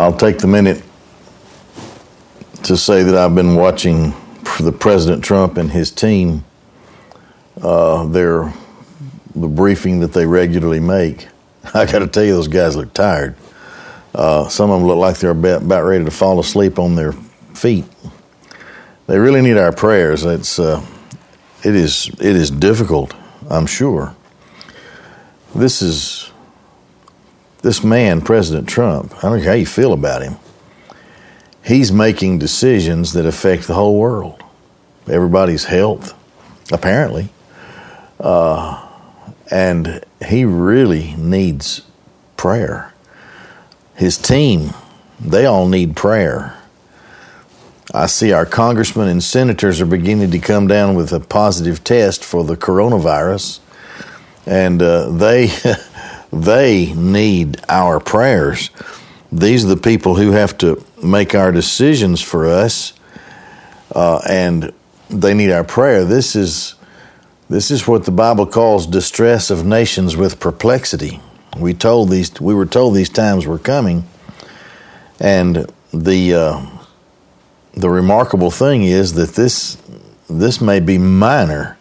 I'll take the minute to say that I've been watching the President Trump and his team, uh, their the briefing that they regularly make. I got to tell you, those guys look tired. Uh, some of them look like they're about, about, ready to fall asleep on their feet. They really need our prayers. It's uh, it is it is difficult, I'm sure. This is this man, President Trump. I don't know how you feel about him. He's making decisions that affect the whole world, everybody's health, apparently. Uh, and he really needs prayer. His team, they all need prayer. I see our congressmen and senators are beginning to come down with a positive test for the coronavirus, and uh, they they need our prayers. These are the people who have to make our decisions for us, uh, and they need our prayer. This is this is what the Bible calls distress of nations with perplexity. We told these we were told these times were coming, and the uh, the remarkable thing is that this this may be minor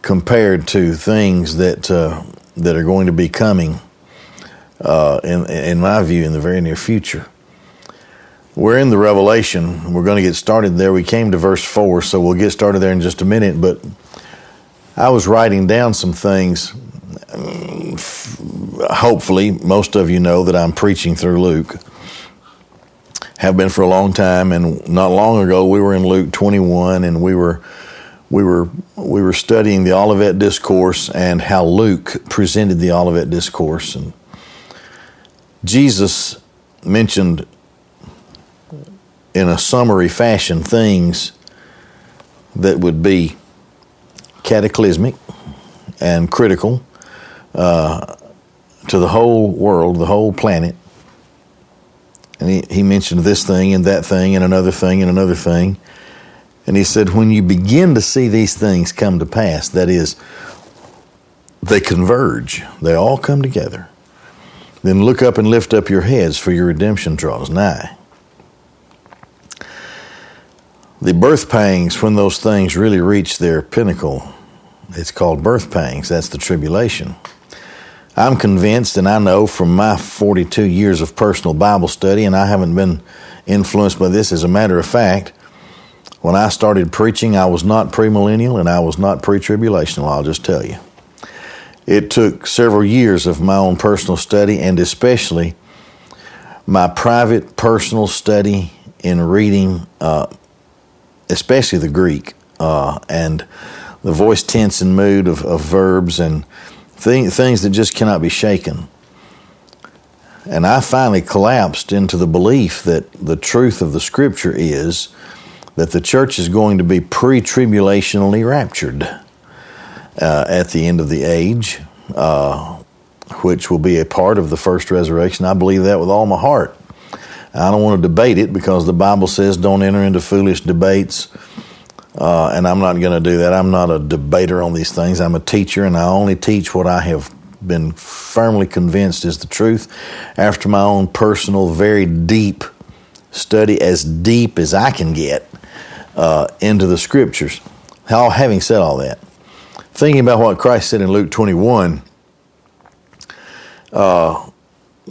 compared to things that uh, that are going to be coming uh, in in my view in the very near future. We're in the Revelation. We're going to get started there. We came to verse four, so we'll get started there in just a minute, but I was writing down some things. Hopefully, most of you know that I'm preaching through Luke. Have been for a long time, and not long ago we were in Luke 21, and we were we were we were studying the Olivet Discourse and how Luke presented the Olivet Discourse, and Jesus mentioned in a summary fashion things that would be cataclysmic and critical uh, to the whole world, the whole planet. And he, he mentioned this thing and that thing and another thing and another thing. And he said, when you begin to see these things come to pass, that is, they converge, they all come together, then look up and lift up your heads, for your redemption draws nigh. The birth pangs, when those things really reach their pinnacle, it's called birth pangs. That's the tribulation. I'm convinced, and I know from my 42 years of personal Bible study, and I haven't been influenced by this as a matter of fact. When I started preaching, I was not premillennial and I was not pre tribulational, I'll just tell you. It took several years of my own personal study and especially my private personal study in reading, uh, especially the Greek, uh, and the voice tense and mood of, of verbs and thing, things that just cannot be shaken. And I finally collapsed into the belief that the truth of the scripture is that the church is going to be pre tribulationally raptured uh, at the end of the age, uh, which will be a part of the first resurrection. I believe that with all my heart. I don't want to debate it because the Bible says don't enter into foolish debates uh, and I'm not going to do that. I'm not a debater on these things. I'm a teacher, and I only teach what I have been firmly convinced is the truth after my own personal, very deep study, as deep as I can get uh, into the scriptures. How, having said all that, thinking about what Christ said in Luke 21, uh,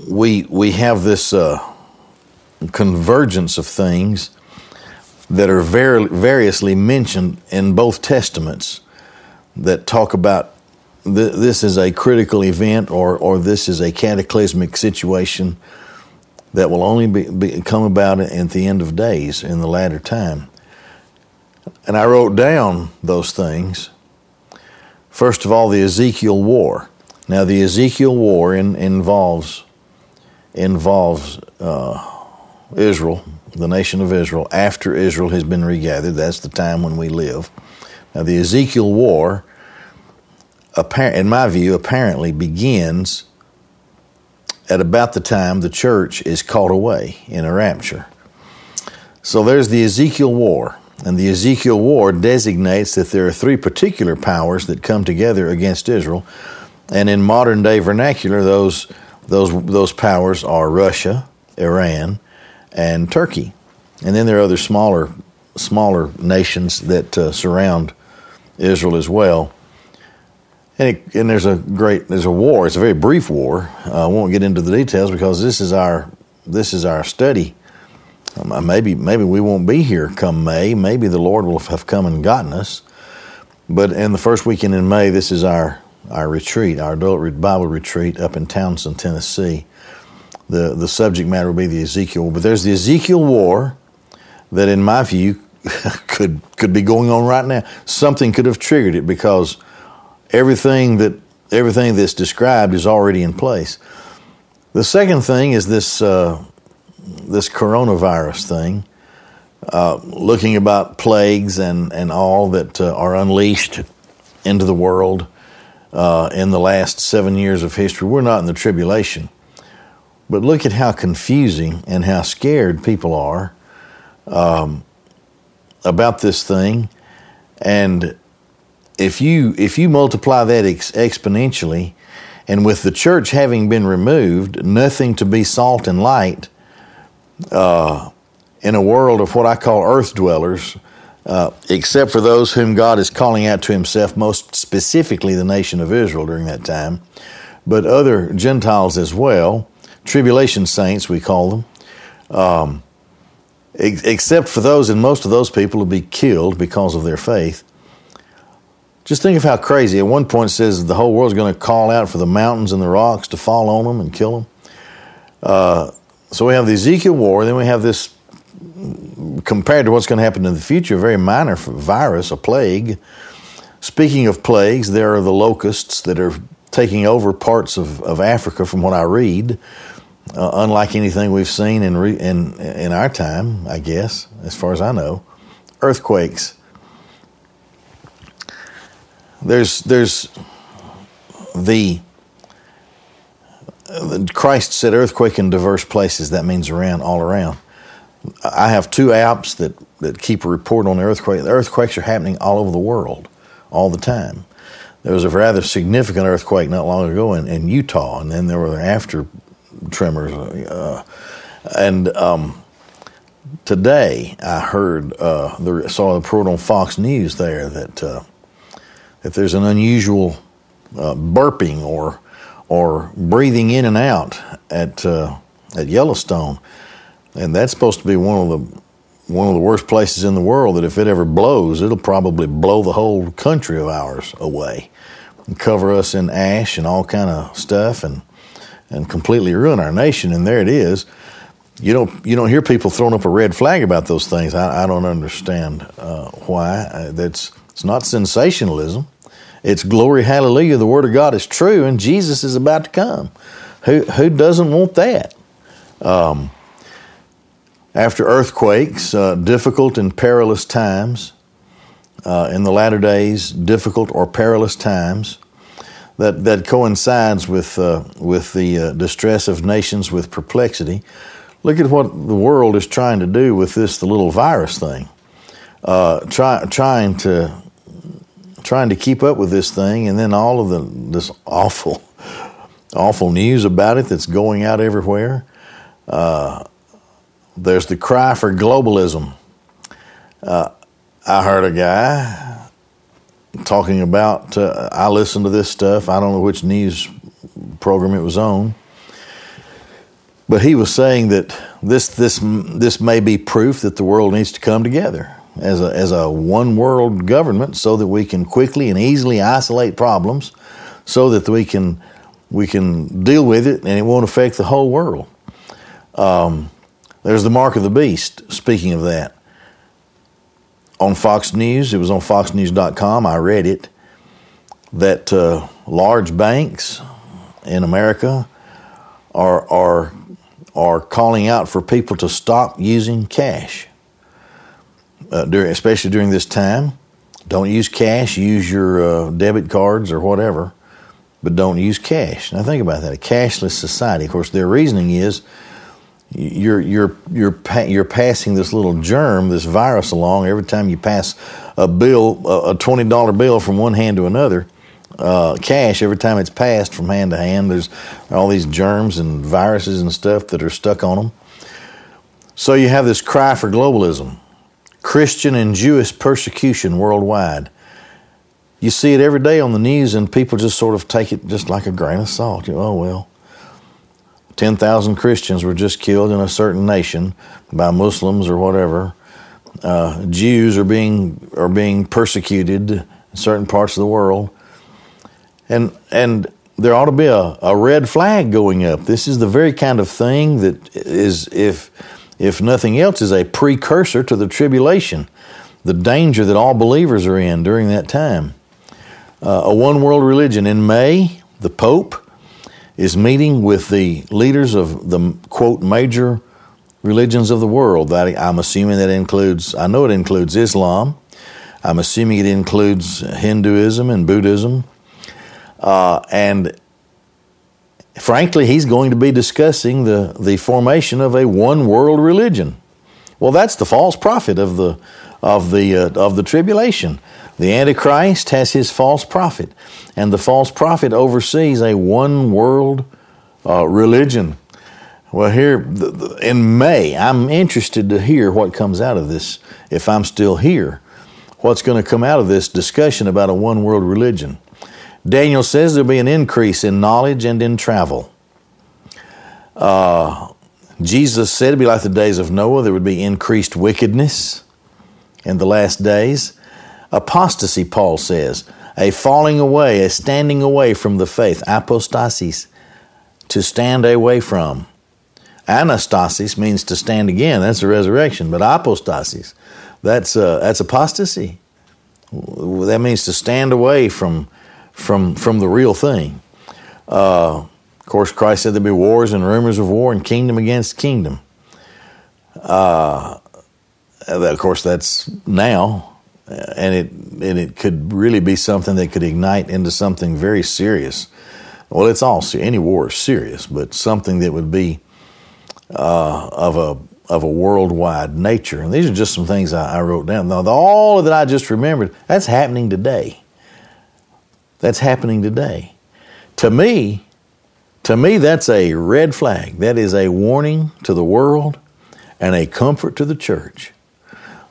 we we have this uh, convergence of things that are very, variously mentioned in both testaments that talk about th- this is a critical event or, or this is a cataclysmic situation that will only be, be, come about at the end of days in the latter time. And I wrote down those things. First of all, the Ezekiel War. Now, the Ezekiel War in, involves involves uh, Israel the nation of Israel, after Israel has been regathered. That's the time when we live. Now, the Ezekiel war, in my view, apparently begins at about the time the church is caught away in a rapture. So there's the Ezekiel war. And the Ezekiel war designates that there are three particular powers that come together against Israel. And in modern day vernacular, those, those, those powers are Russia, Iran, and Turkey. And then there are other smaller smaller nations that uh, surround Israel as well. And, it, and, there's a great there's a war. It's a very brief war. Uh, I won't get into the details because this is our this is our study. Um, maybe maybe we won't be here come May. Maybe the Lord will have come and gotten us. But in the first weekend in May, this is our our retreat, our adult Bible retreat up in Townsend, Tennessee. The the subject matter will be the Ezekiel. But there's the Ezekiel war that, in my view, could could be going on right now. Something could have triggered it because everything that everything that's described is already in place. The second thing is this uh, this coronavirus thing, uh, looking about plagues and and all that uh, are unleashed into the world uh, in the last seven years of history. We're not in the tribulation, but look at how confusing and how scared people are. Um, about this thing, and if you if you multiply that ex- exponentially, and with the church having been removed, nothing to be salt and light, uh, in a world of what I call earth dwellers, uh, except for those whom God is calling out to Himself, most specifically the nation of Israel during that time, but other Gentiles as well, tribulation saints we call them. Um, except for those, and most of those people will be killed because of their faith. Just think of how crazy. At one point, it says the whole world's going to call out for the mountains and the rocks to fall on them and kill them. Uh, so we have the Ezekiel war, then we have this, compared to what's going to happen in the future, a very minor virus, a plague. Speaking of plagues, there are the locusts that are taking over parts of, of Africa, from what I read uh, unlike anything we've seen in, re- in in our time, I guess, as far as I know. Earthquakes. There's there's the Christ said earthquake in diverse places. That means around, all around. I have two apps that, that keep a report on the earthquake. The earthquakes are happening all over the world, all the time. There was a rather significant earthquake not long ago in, in Utah, and then there were after tremors. Uh, and um, today I heard uh, the, saw the report on Fox News there that uh, there's an unusual uh, burping or or breathing in and out at uh, at Yellowstone, and that's supposed to be one of the one of the worst places in the world. That if it ever blows, it'll probably blow the whole country of ours away, and cover us in ash and all kind of stuff, and and completely ruin our nation. And there it is. You don't you don't hear people throwing up a red flag about those things. I, I don't understand uh, why. Uh, that's it's not sensationalism. It's glory, hallelujah. The word of God is true, and Jesus is about to come. Who who doesn't want that? Um, after earthquakes, uh, difficult and perilous times, uh, in the latter days, difficult or perilous times, that, that coincides with, uh, with the uh, distress of nations with perplexity. Look at what the world is trying to do with this, the little virus thing. Uh, try, trying to trying to keep up with this thing, and then all of the this awful, awful news about it that's going out everywhere. Uh, there's the cry for globalism. Uh, I heard a guy talking about. Uh, I listened to this stuff. I don't know which news program it was on, but he was saying that this this this may be proof that the world needs to come together as a as a one world government, so that we can quickly and easily isolate problems, so that we can we can deal with it and it won't affect the whole world. Um, there's the mark of the beast. Speaking of that, on Fox News, it was on foxnews.com, I read it, that uh, large banks in America are, are, are calling out for people to stop using cash, uh, during, especially during this time. Don't use cash, use your uh, debit cards or whatever, but don't use cash. Now, think about that a cashless society. Of course, their reasoning is you're you're you're pa- you're passing this little germ, this virus along every time you pass a bill, a twenty dollar bill from one hand to another. Uh, cash every time it's passed from hand to hand. There's all these germs and viruses and stuff that are stuck on them. So you have this cry for globalism, Christian and Jewish persecution worldwide. You see it every day on the news, and people just sort of take it just like a grain of salt. You know, oh, well, 10,000 Christians were just killed in a certain nation by Muslims or whatever. Uh, Jews are being are being persecuted in certain parts of the world, and and there ought to be a, a red flag going up. This is the very kind of thing that is, if if nothing else, is a precursor to the tribulation, the danger that all believers are in during that time. Uh, a one world religion in May, the Pope is meeting with the leaders of the quote major religions of the world. That I'm assuming that includes, I know it includes Islam. I'm assuming it includes Hinduism and Buddhism. Uh, and frankly, he's going to be discussing the, the formation of a one world religion. Well, that's the false prophet of the, of the, uh, of the tribulation. The Antichrist has his false prophet, and the false prophet oversees a one world uh, religion. Well, here in May, I'm interested to hear what comes out of this if I'm still here. What's going to come out of this discussion about a one world religion? Daniel says there'll be an increase in knowledge and in travel. Uh, Jesus said it'd be like the days of Noah, there would be increased wickedness in the last days. Apostasy, Paul says, a falling away, a standing away from the faith, apostasis, to stand away from. Anastasis means to stand again, that's the resurrection, but apostasis, that's, uh, that's apostasy. That means to stand away from, from, from the real thing. Uh, of course, Christ said there'd be wars and rumors of war and kingdom against kingdom. Uh, of course, that's now and it and it could really be something that could ignite into something very serious. Well, it's all any war is serious, but something that would be uh, of a of a worldwide nature. And these are just some things I, I wrote down. Now, the, all that I just remembered, that's happening today. That's happening today. To me, to me, that's a red flag. That is a warning to the world and a comfort to the church.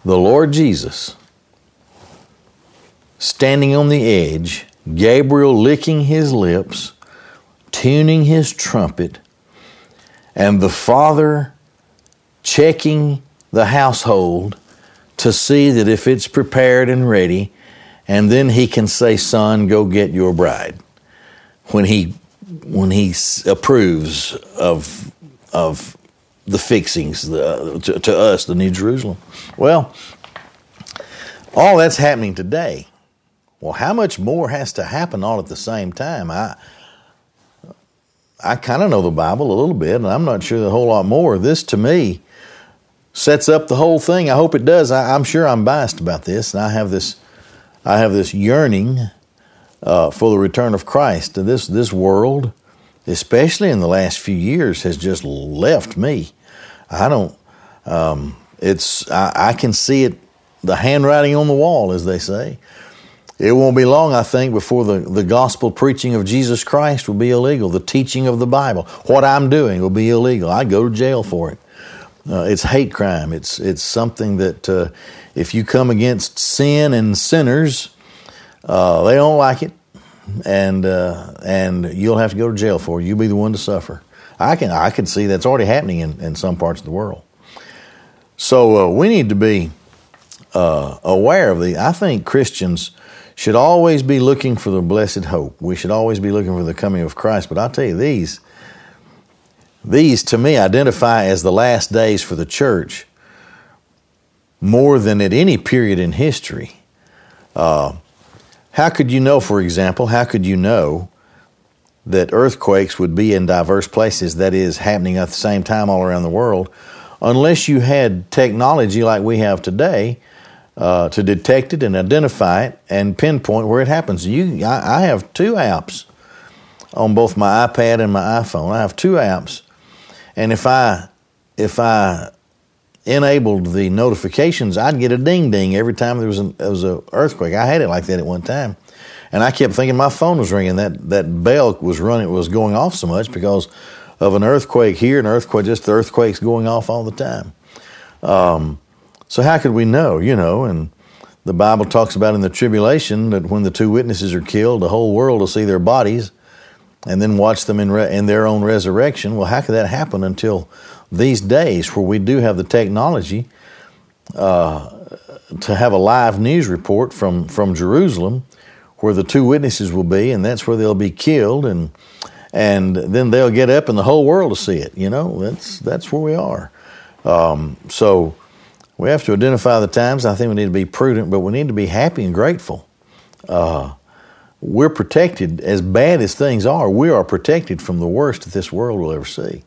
The Lord Jesus standing on the edge, Gabriel licking his lips, tuning his trumpet, and the father checking the household to see that if it's prepared and ready, and then he can say, Son, go get your bride. When he when he approves of of the fixings the, to, to us, the New Jerusalem. Well, all that's happening today. Well, how much more has to happen all at the same time? I I kind of know the Bible a little bit, and I'm not sure a whole lot more. This to me sets up the whole thing. I hope it does. I, am sure I'm biased about this, and I have this I have this yearning uh, for the return of Christ. This this world, especially in the last few years, has just left me. I don't. Um, it's I, I can see it, the handwriting on the wall, as they say. It won't be long, I think, before the, the gospel preaching of Jesus Christ will be illegal. The teaching of the Bible, what I'm doing, will be illegal. I go to jail for it. Uh, it's hate crime. It's it's something that uh, if you come against sin and sinners, uh, they don't like it, and uh, and you'll have to go to jail for it. You'll be the one to suffer. I can I can see that's already happening in, in some parts of the world. So uh, we need to be uh, aware of the. I think Christians should always be looking for the blessed hope. We should always be looking for the coming of Christ. But I'll tell you, these, these to me identify as the last days for the church more than at any period in history. Uh, how could you know, for example, how could you know that earthquakes would be in diverse places, that is, happening at the same time all around the world, unless you had technology like we have today uh, to detect it and identify it and pinpoint where it happens. You, I, I, have two apps on both my iPad and my iPhone. I have two apps, and if I if I enabled the notifications, I'd get a ding ding every time there was an was an earthquake. I had it like that at one time, and I kept thinking my phone was ringing. That that bell was running was going off so much because of an earthquake here, an earthquake just the earthquakes going off all the time. Um, so how could we know? You know, and the Bible talks about in the tribulation that when the two witnesses are killed, the whole world will see their bodies and then watch them in, re- in their own resurrection. Well, how could that happen until these days where we do have the technology uh, to have a live news report from, from Jerusalem where the two witnesses will be, and that's where they'll be killed, and and then they'll get up, and the whole world will see it. You know, that's that's where we are. Um, so we have to identify the times. I think we need to be prudent, but we need to be happy and grateful. Uh, we're protected, as bad as things are, we are protected from the worst that this world will ever see.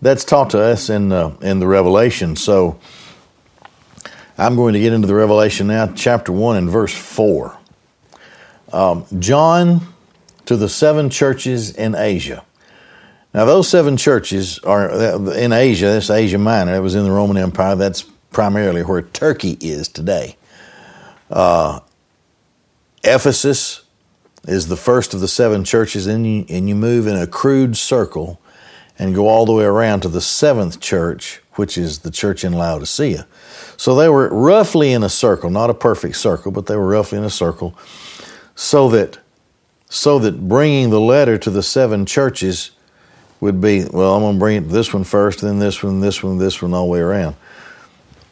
That's taught to us in, uh, in the Revelation. So I'm going to get into the Revelation now, chapter 1 and verse 4. Um, John to the seven churches in Asia. Now, those seven churches are uh, in Asia, that's Asia Minor, it was in the Roman Empire, that's primarily where Turkey is today. Uh, Ephesus is the first of the seven churches, and you, and you move in a crude circle and go all the way around to the seventh church, which is the church in Laodicea. So they were roughly in a circle, not a perfect circle, but they were roughly in a circle, so that so that bringing the letter to the seven churches would be well, I'm going to bring this one first, then this one, this one, this one, all the way around.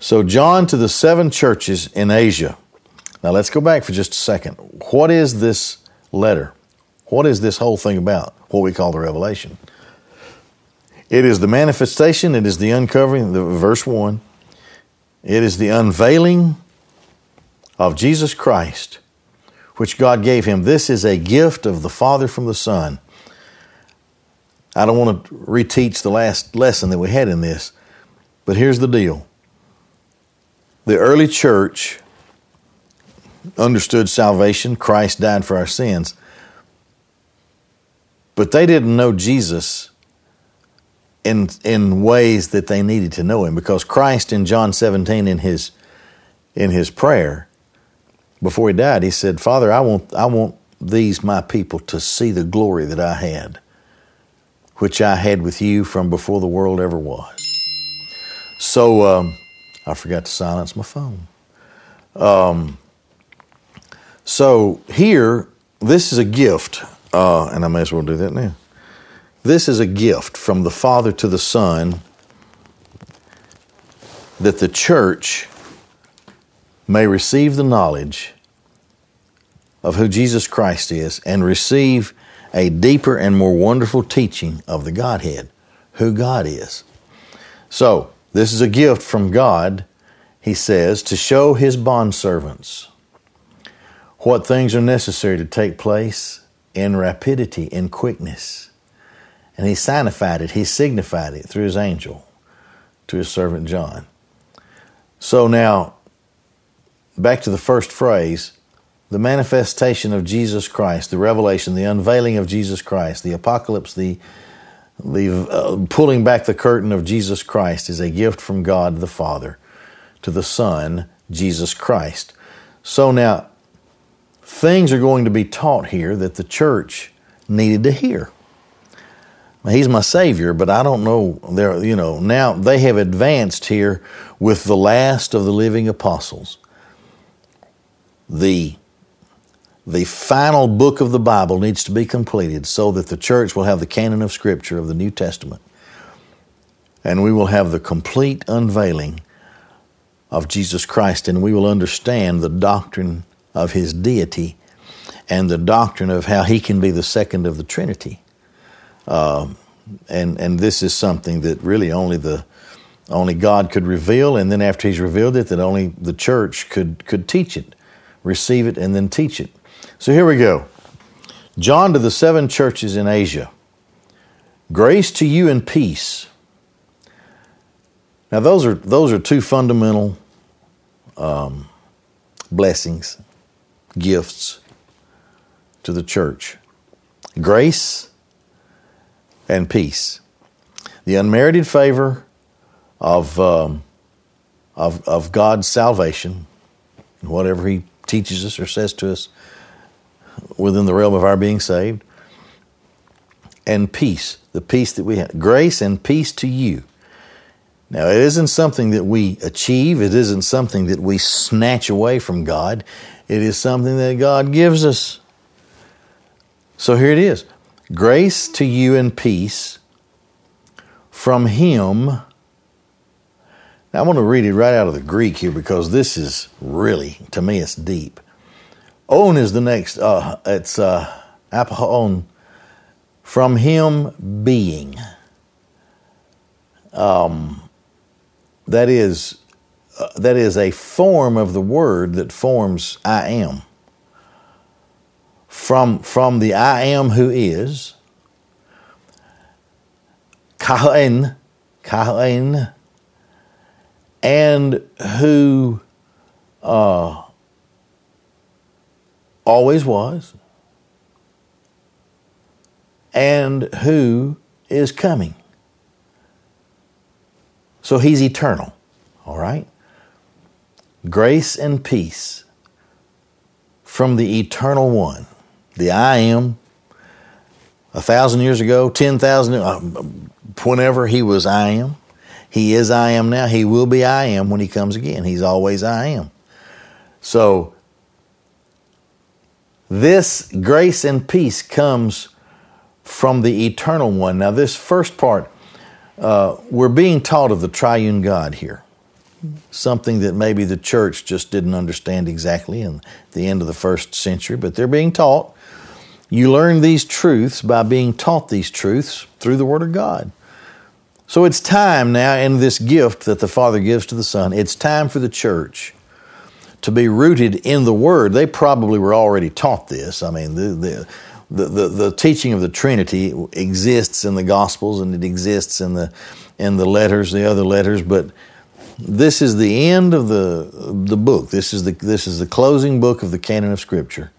So, John to the seven churches in Asia. Now, let's go back for just a second. What is this letter? What is this whole thing about? What we call the revelation. It is the manifestation, it is the uncovering, the verse 1. It is the unveiling of Jesus Christ, which God gave him. This is a gift of the Father from the Son. I don't want to reteach the last lesson that we had in this, but here's the deal the early church understood salvation. Christ died for our sins. But they didn't know Jesus in, in ways that they needed to know him because Christ in John 17 in his, in his prayer before he died, he said, Father, I want, I want these my people to see the glory that I had, which I had with you from before the world ever was. So, um, I forgot to silence my phone. Um, so here, this is a gift, uh, and I may as well do that now. This is a gift from the Father to the Son that the church may receive the knowledge of who Jesus Christ is and receive a deeper and more wonderful teaching of the Godhead, who God is. So, this is a gift from God, he says, to show his bondservants what things are necessary to take place in rapidity, in quickness. And he signified it, he signified it through his angel to his servant John. So now, back to the first phrase the manifestation of Jesus Christ, the revelation, the unveiling of Jesus Christ, the apocalypse, the the uh, pulling back the curtain of Jesus Christ is a gift from God the Father to the Son, Jesus Christ. So now, things are going to be taught here that the church needed to hear. He's my Savior, but I don't know. There, you know, now they have advanced here with the last of the living apostles. The the final book of the Bible needs to be completed so that the church will have the canon of Scripture of the New Testament. And we will have the complete unveiling of Jesus Christ, and we will understand the doctrine of His deity and the doctrine of how He can be the second of the Trinity. Uh, and and this is something that really only the only God could reveal, and then after He's revealed it, that only the church could could teach it, receive it, and then teach it. So here we go. John to the seven churches in Asia. Grace to you and peace. Now those are those are two fundamental um, blessings, gifts to the church: grace and peace. The unmerited favor of um, of of God's salvation, whatever He teaches us or says to us within the realm of our being saved. And peace, the peace that we have. Grace and peace to you. Now, it isn't something that we achieve, it isn't something that we snatch away from God. It is something that God gives us. So here it is Grace to you and peace from Him. I want to read it right out of the Greek here because this is really, to me, it's deep. On is the next, uh, it's uh, apoon, from Him being. Um, that is uh, that is a form of the word that forms I am. From, from the I am who is, kain, kain, and who uh, always was, and who is coming. So he's eternal, all right? Grace and peace from the eternal one, the I am. A thousand years ago, 10,000, uh, whenever he was I am. He is I am now. He will be I am when he comes again. He's always I am. So, this grace and peace comes from the eternal one. Now, this first part uh, we're being taught of the triune God here. Something that maybe the church just didn't understand exactly in the end of the first century, but they're being taught. You learn these truths by being taught these truths through the Word of God. So it's time now, in this gift that the Father gives to the Son, it's time for the church to be rooted in the Word. They probably were already taught this. I mean, the, the, the, the, the teaching of the Trinity exists in the Gospels and it exists in the in the letters, the other letters, but this is the end of the the book. This is the this is the closing book of the canon of Scripture.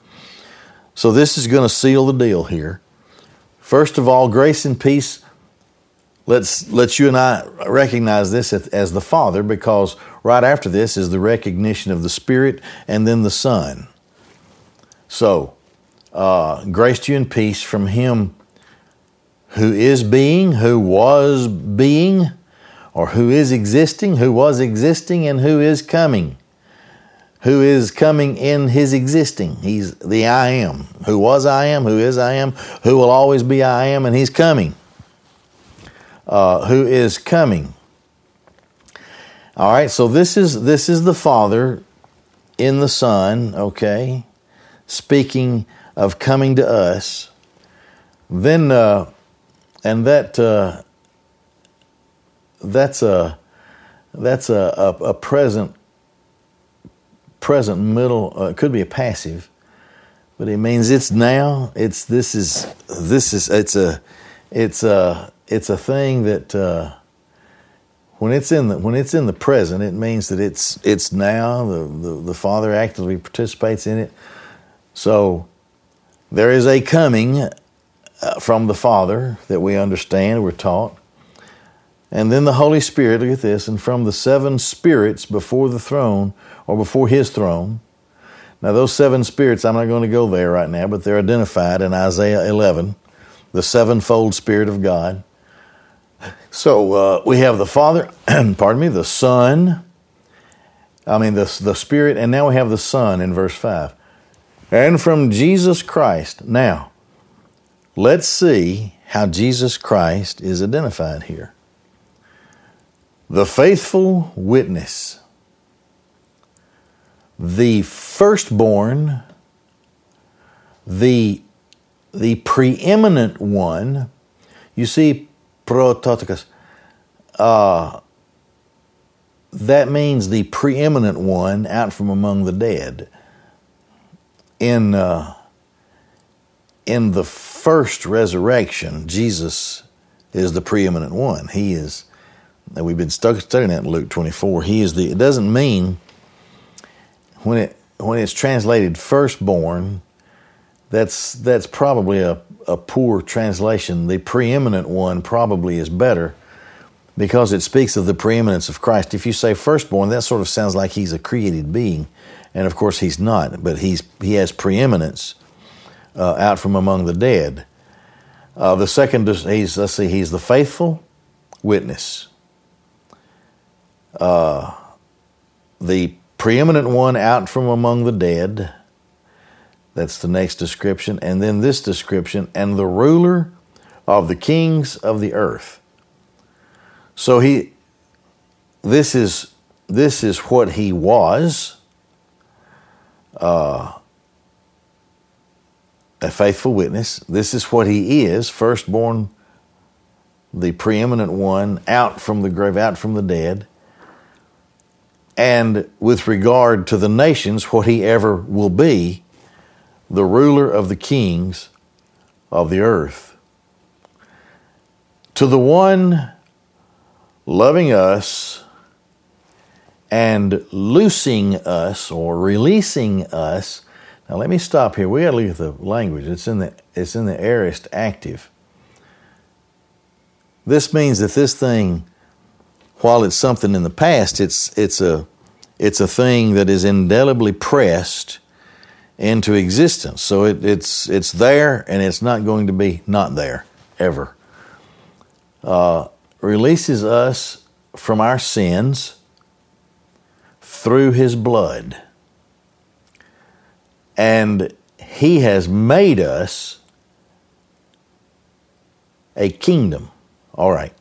So this is going to seal the deal here. First of all, grace and peace. Let's let you and I recognize this as the Father, because right after this is the recognition of the Spirit and then the Son. So uh, grace to you and peace from Him who is being, who was being, or who is existing, who was existing, and who is coming. Who is coming in His existing. He's the I am. Who was I am, who is I am, who will always be I am, and He's coming. Uh, who is coming. All right, so this is this is the Father in the Son, okay, speaking of coming to us, then uh, and that uh, that's a that's a, a, a present present middle. Uh, it could be a passive, but it means it's now. It's this is this is it's a it's a it's a thing that uh, when it's in the when it's in the present, it means that it's it's now. The the, the Father actively participates in it. So there is a coming uh, from the Father that we understand, we're taught. And then the Holy Spirit, look at this, and from the seven spirits before the throne, or before His throne. Now, those seven spirits, I'm not going to go there right now, but they're identified in Isaiah 11, the sevenfold Spirit of God. So uh, we have the Father, pardon me, the Son, I mean, the, the Spirit, and now we have the Son in verse 5 and from Jesus Christ. Now, let's see how Jesus Christ is identified here. The faithful witness, the firstborn, the, the preeminent one. You see, prototokos, uh, that means the preeminent one out from among the dead in uh, in the first resurrection, Jesus is the preeminent one. He is. We've been studying that in Luke 24. He is the. It doesn't mean when it when it's translated firstborn. That's that's probably a, a poor translation. The preeminent one probably is better because it speaks of the preeminence of Christ. If you say firstborn, that sort of sounds like he's a created being. And of course, he's not, but he's, he has preeminence uh, out from among the dead. Uh, the second, he's, let's see, he's the faithful witness. Uh, the preeminent one out from among the dead. That's the next description. And then this description, and the ruler of the kings of the earth. So he this is this is what he was. Uh, a faithful witness. This is what he is, firstborn, the preeminent one, out from the grave, out from the dead. And with regard to the nations, what he ever will be, the ruler of the kings of the earth. To the one loving us and loosing us or releasing us. Now let me stop here. We got to look at the language. It's in the it's in the aorist active. This means that this thing, while it's something in the past, it's it's a it's a thing that is indelibly pressed into existence. So it, it's it's there and it's not going to be not there ever. Uh, releases us from our sins through his blood. And he has made us a kingdom. All right.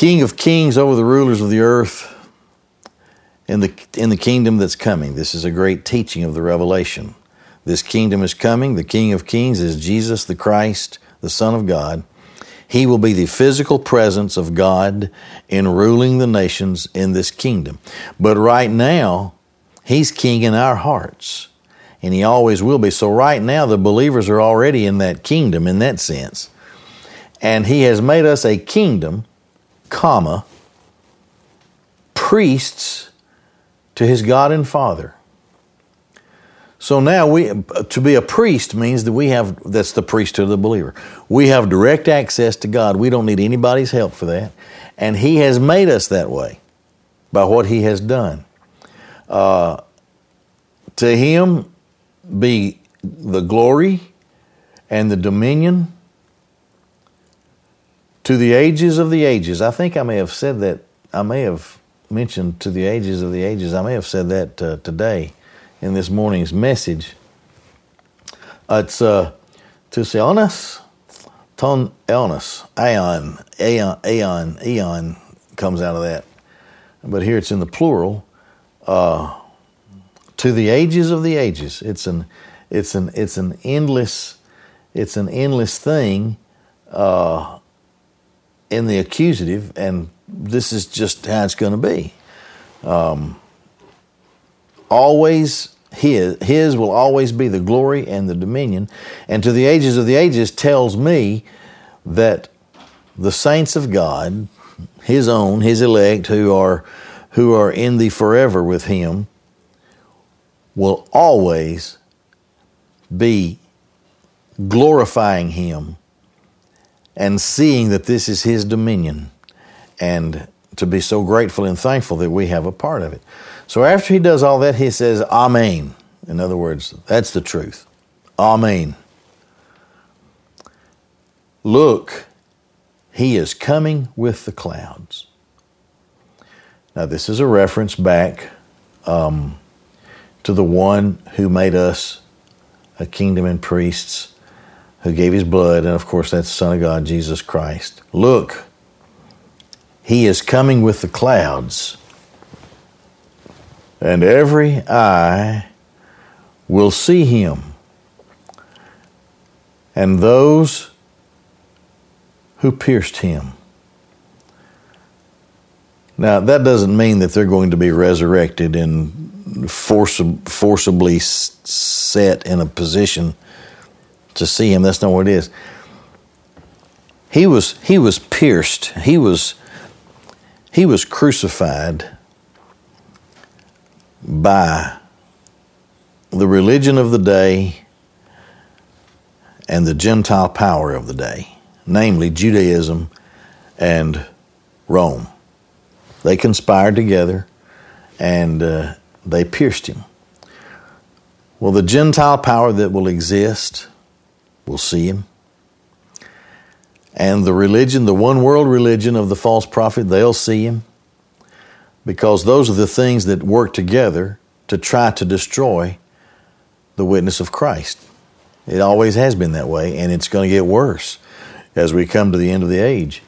King of kings over the rulers of the earth in the, in the kingdom that's coming. This is a great teaching of the Revelation. This kingdom is coming. The King of kings is Jesus the Christ, the Son of God. He will be the physical presence of God in ruling the nations in this kingdom. But right now, He's king in our hearts. And He always will be. So right now, the believers are already in that kingdom in that sense. And He has made us a kingdom, comma, priests to His God and Father. So now we to be a priest means that we have that's the priesthood of the believer. We have direct access to God. We don't need anybody's help for that, and He has made us that way by what He has done. Uh, to Him be the glory and the dominion to the ages of the ages. I think I may have said that. I may have mentioned to the ages of the ages. I may have said that uh, today in this morning's message. It's uh, to sionis, ton elnis, aeon, aeon, aeon, eon comes out of that. But here it's in the plural. Uh, to the ages of the ages. It's an, it's an, it's an endless, it's an endless thing uh, in the accusative, and this is just how it's going to be. Um, always his his will always be the glory and the dominion and to the ages of the ages tells me that the saints of god his own his elect who are who are in the forever with him will always be glorifying him and seeing that this is his dominion and to be so grateful and thankful that we have a part of it so after he does all that, he says, Amen. In other words, that's the truth. Amen. Look, he is coming with the clouds. Now, this is a reference back um, to the one who made us a kingdom and priests, who gave his blood, and of course, that's the Son of God, Jesus Christ. Look, he is coming with the clouds and every eye will see him. And those who pierced him. Now, that doesn't mean that they're going to be resurrected and forcibly set in a position to see him. That's not what it is. He was, he was pierced. He was, he was crucified by the religion of the day and the Gentile power of the day, namely Judaism and Rome. They conspired together and uh, they pierced him. Well, the Gentile power that will exist will see him. And the religion, the one world religion of the false prophet, they'll see him because those are the things that work together to try to destroy the witness of Christ. It always has been that way, and it's going to get worse as we come to the end of the age.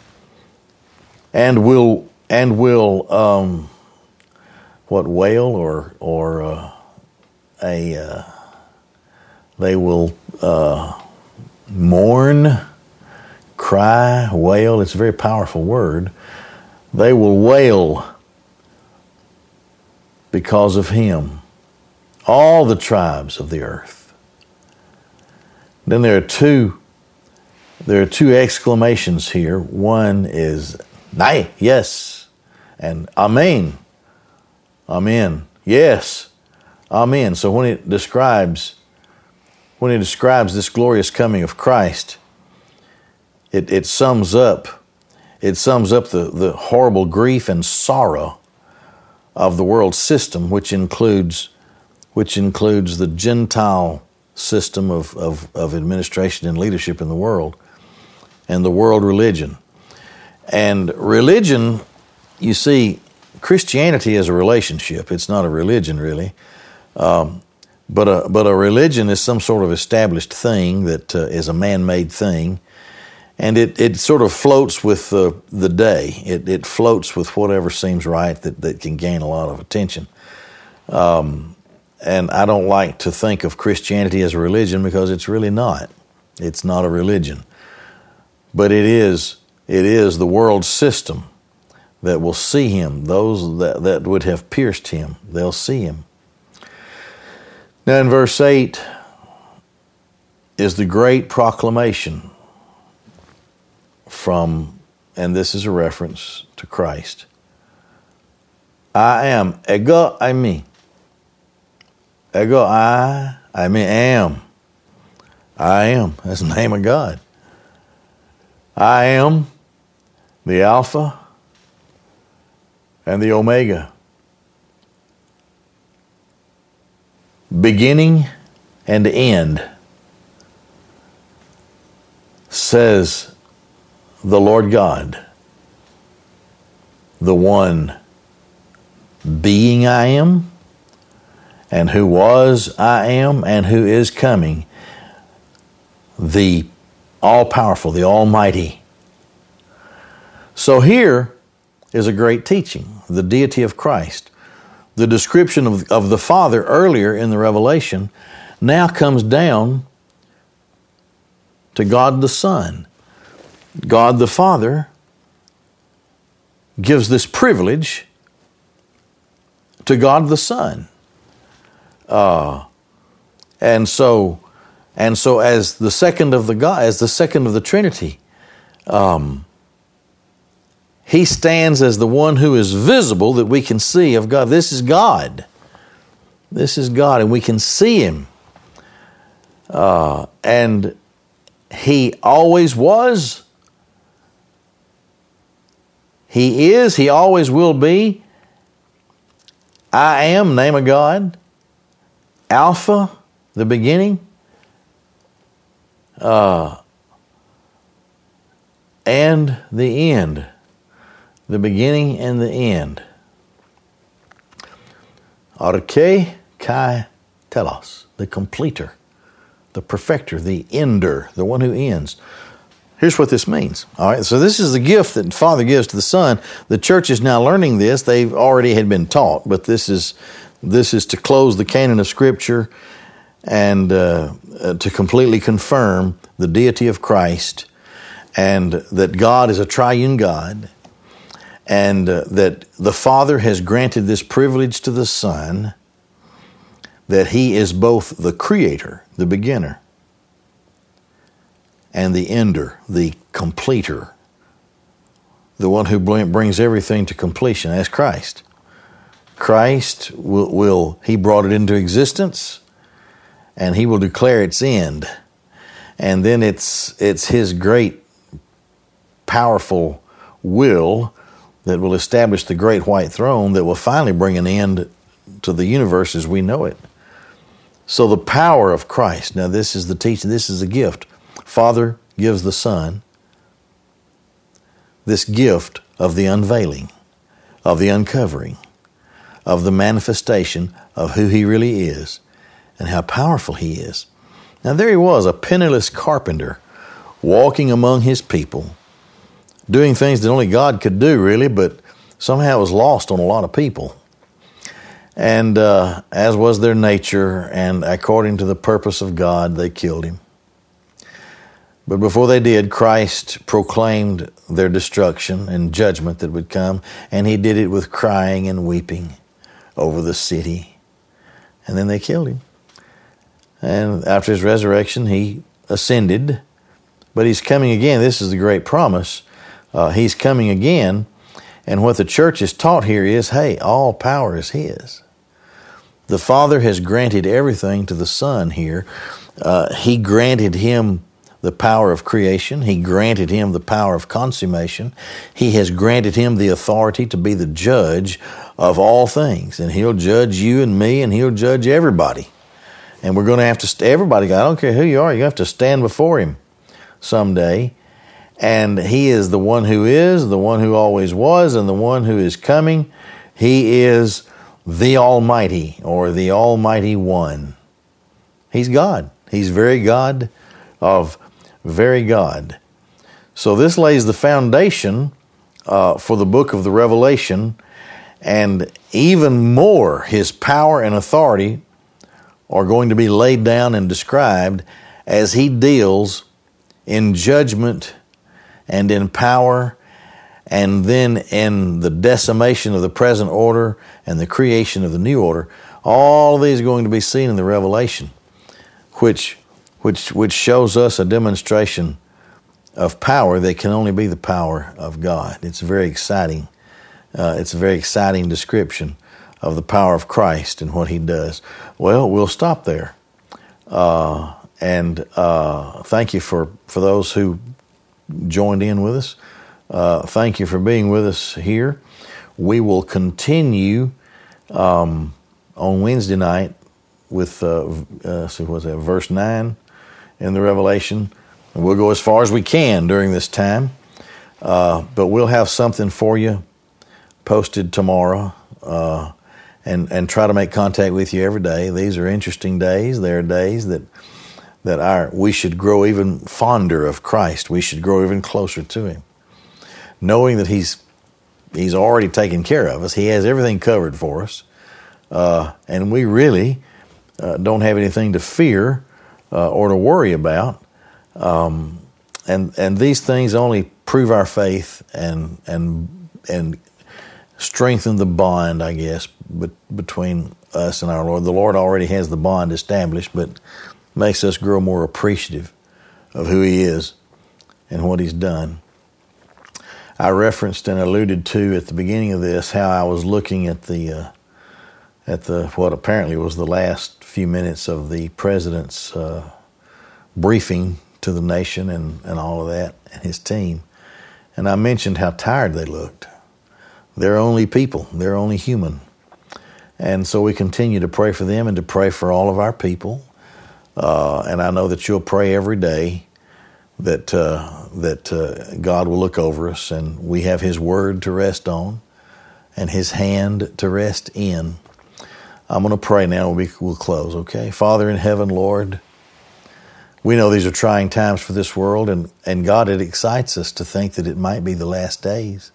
And will and will um, what wail or or uh, a uh, they will uh, mourn, cry, wail. It's a very powerful word. They will wail because of him. All the tribes of the earth. Then there are two there are two exclamations here. One is nay, yes, and amen. Amen. Yes. Amen. So when it describes when it describes this glorious coming of Christ, it, it sums up it sums up the, the horrible grief and sorrow of the world system, which includes which includes the Gentile system of, of, of administration and leadership in the world and the world religion. And religion, you see, Christianity is a relationship. It's not a religion, really. Um, but a, but a religion is some sort of established thing that uh, is a man made thing. And it, it sort of floats with the, the day. It, it floats with whatever seems right that, that can gain a lot of attention. Um, and I don't like to think of Christianity as a religion because it's really not. It's not a religion. But it is, it is the world system that will see him. Those that, that would have pierced him, they'll see him. Now, in verse 8 is the great proclamation from, and this is a reference to Christ I am, ego eimi. Ego I, eimi am. I am. That's the name of God. I am the Alpha and the Omega. Beginning and end, says the Lord God, the one being I am, and who was I am, and who is coming, the all powerful, the Almighty. So here is a great teaching the deity of Christ. The description of, of the Father earlier in the Revelation now comes down to God the Son. God the Father gives this privilege to God the Son. Uh, and so and so, as the second of the God, as the second of the Trinity, um, he stands as the one who is visible that we can see of God. This is God. This is God, and we can see Him. Uh, and He always was. He is. He always will be. I am, name of God. Alpha, the beginning uh, and the end, the beginning and the end. Arche kai telos, the completer, the perfecter, the ender, the one who ends. Here's what this means. All right, so this is the gift that Father gives to the Son. The church is now learning this. They've already had been taught, but this is this is to close the canon of Scripture and uh, uh, to completely confirm the deity of Christ and that God is a triune God and uh, that the Father has granted this privilege to the Son that He is both the creator, the beginner, and the ender, the completer, the one who brings everything to completion as Christ. Christ will, will, He brought it into existence and he will declare its end. And then it's, it's his great, powerful will that will establish the great white throne that will finally bring an end to the universe as we know it. So, the power of Christ now, this is the teaching, this is a gift. Father gives the Son this gift of the unveiling, of the uncovering, of the manifestation of who He really is and how powerful He is. Now, there he was, a penniless carpenter, walking among his people, doing things that only God could do, really, but somehow was lost on a lot of people. And uh, as was their nature, and according to the purpose of God, they killed him. But before they did, Christ proclaimed their destruction and judgment that would come, and he did it with crying and weeping over the city. And then they killed him. And after his resurrection, he ascended, but he's coming again. This is the great promise. Uh, he's coming again. And what the church is taught here is hey, all power is his. The Father has granted everything to the Son here. Uh, he granted him the power of creation. He granted him the power of consummation. He has granted him the authority to be the judge of all things. And he'll judge you and me, and he'll judge everybody. And we're going to have to, everybody, I don't care who you are, you have to stand before Him someday. And He is the one who is, the one who always was, and the one who is coming. He is the Almighty or the Almighty One. He's God. He's very God of very God. So this lays the foundation uh, for the book of the Revelation, and even more, His power and authority are going to be laid down and described as he deals in judgment and in power and then in the decimation of the present order and the creation of the new order. All of these are going to be seen in the Revelation, which, which, which shows us a demonstration of power that can only be the power of God. It's very exciting. Uh, it's a very exciting description of the power of Christ and what He does. Well, we'll stop there. Uh, and uh, thank you for, for those who joined in with us. Uh, thank you for being with us here. We will continue um, on Wednesday night with, uh, uh, what's that, verse 9 in the Revelation. And we'll go as far as we can during this time. Uh, but we'll have something for you posted tomorrow. Uh, and, and try to make contact with you every day. These are interesting days. They are days that that our we should grow even fonder of Christ. We should grow even closer to Him, knowing that He's He's already taken care of us. He has everything covered for us, uh, and we really uh, don't have anything to fear uh, or to worry about. Um, and and these things only prove our faith and and and strengthen the bond, I guess, but between us and our Lord. The Lord already has the bond established, but makes us grow more appreciative of who He is and what He's done. I referenced and alluded to at the beginning of this how I was looking at the uh, at the what apparently was the last few minutes of the president's uh, briefing to the nation and, and all of that and his team, and I mentioned how tired they looked. They're only people. They're only human. And so we continue to pray for them and to pray for all of our people. Uh, and I know that you'll pray every day that uh, that uh, God will look over us and we have His Word to rest on and His hand to rest in. I'm going to pray now. We will close, okay? Father in heaven, Lord, we know these are trying times for this world, and, and God, it excites us to think that it might be the last days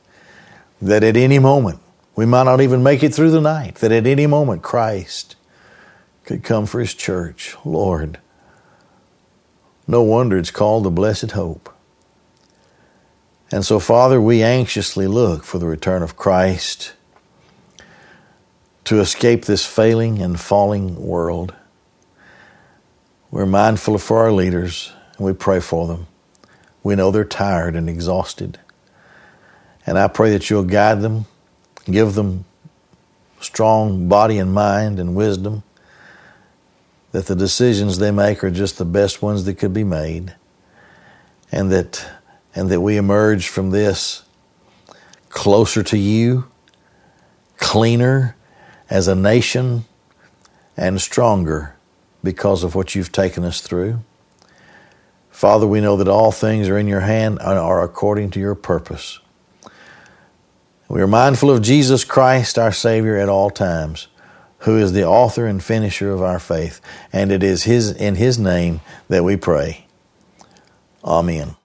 that at any moment, we might not even make it through the night, that at any moment Christ could come for His church. Lord, no wonder it's called the Blessed Hope. And so, Father, we anxiously look for the return of Christ to escape this failing and falling world. We're mindful of for our leaders and we pray for them. We know they're tired and exhausted. And I pray that you'll guide them, give them strong body and mind and wisdom, that the decisions they make are just the best ones that could be made, and that, and that we emerge from this closer to you, cleaner as a nation, and stronger because of what you've taken us through. Father, we know that all things are in your hand and are according to your purpose. We are mindful of Jesus Christ, our Savior, at all times, who is the author and finisher of our faith. And it is his, in His name that we pray. Amen.